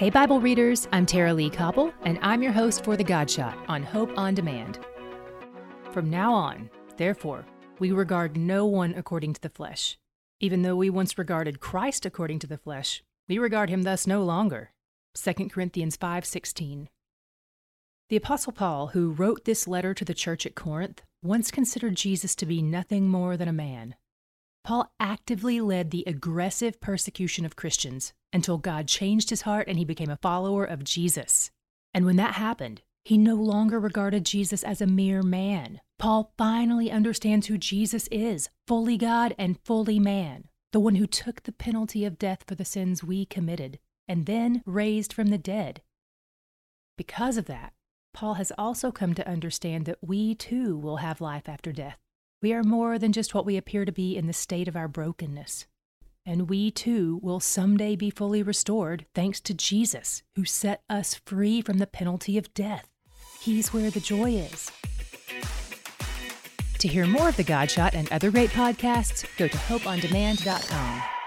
Hey, Bible readers, I'm Tara-Leigh Cobble, and I'm your host for The God Shot on Hope on Demand. From now on, therefore, we regard no one according to the flesh. Even though we once regarded Christ according to the flesh, we regard him thus no longer. 2 Corinthians 5:16. The apostle Paul, who wrote this letter to the church at Corinth, once considered Jesus to be nothing more than a man. Paul actively led the aggressive persecution of Christians until God changed his heart and he became a follower of Jesus. And when that happened, he no longer regarded Jesus as a mere man. Paul finally understands who Jesus is fully God and fully man, the one who took the penalty of death for the sins we committed and then raised from the dead. Because of that, Paul has also come to understand that we too will have life after death. We are more than just what we appear to be in the state of our brokenness. And we too will someday be fully restored thanks to Jesus, who set us free from the penalty of death. He's where the joy is. To hear more of The Godshot and other great podcasts, go to hopeondemand.com.